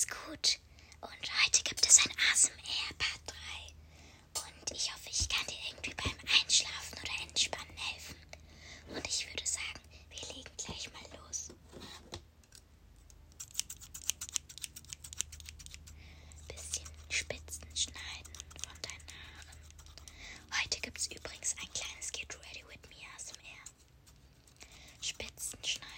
geht's gut. Und heute gibt es ein ASMR Part 3. Und ich hoffe, ich kann dir irgendwie beim Einschlafen oder Entspannen helfen. Und ich würde sagen, wir legen gleich mal los. Bisschen Spitzen schneiden von deinen Haaren. Heute gibt's übrigens ein kleines Get Ready With Me ASMR. Spitzen schneiden.